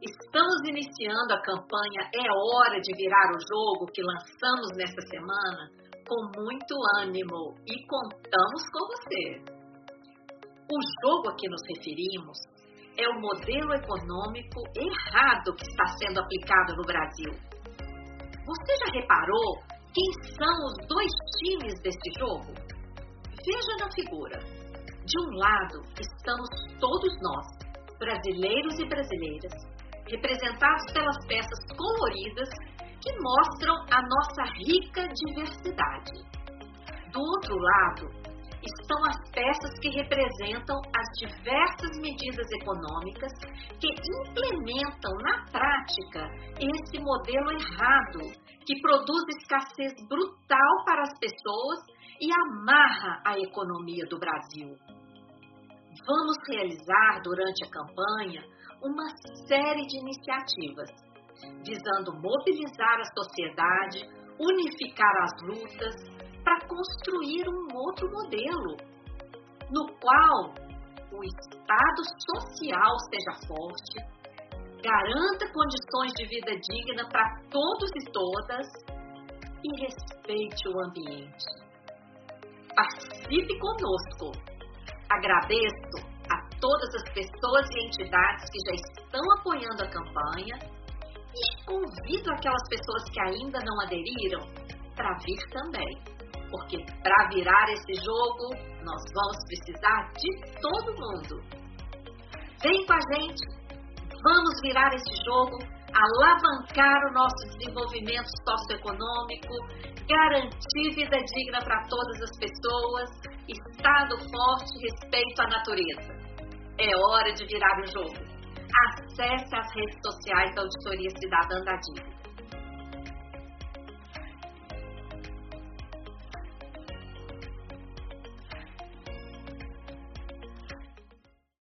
Estamos iniciando a campanha É Hora de Virar o Jogo que lançamos nesta semana com muito ânimo e contamos com você. O jogo a que nos referimos é o modelo econômico errado que está sendo aplicado no Brasil. Você já reparou quem são os dois times deste jogo? Veja na figura. De um lado estamos todos nós, brasileiros e brasileiras, representados pelas peças coloridas que mostram a nossa rica diversidade. Do outro lado estão as peças que representam as diversas medidas econômicas que implementam na prática esse modelo errado, que produz escassez brutal para as pessoas e amarra a economia do Brasil. Vamos realizar durante a campanha uma série de iniciativas visando mobilizar a sociedade, unificar as lutas para construir um outro modelo no qual o Estado social seja forte, garanta condições de vida digna para todos e todas e respeite o ambiente. Participe conosco. Agradeço a todas as pessoas e entidades que já estão apoiando a campanha e convido aquelas pessoas que ainda não aderiram para vir também porque para virar esse jogo nós vamos precisar de todo mundo. Vem com a gente, vamos virar esse jogo, alavancar o nosso desenvolvimento socioeconômico, garantir vida digna para todas as pessoas, Estado forte, respeito à natureza. É hora de virar o jogo. Acesse as redes sociais da Auditoria Cidadã da DIV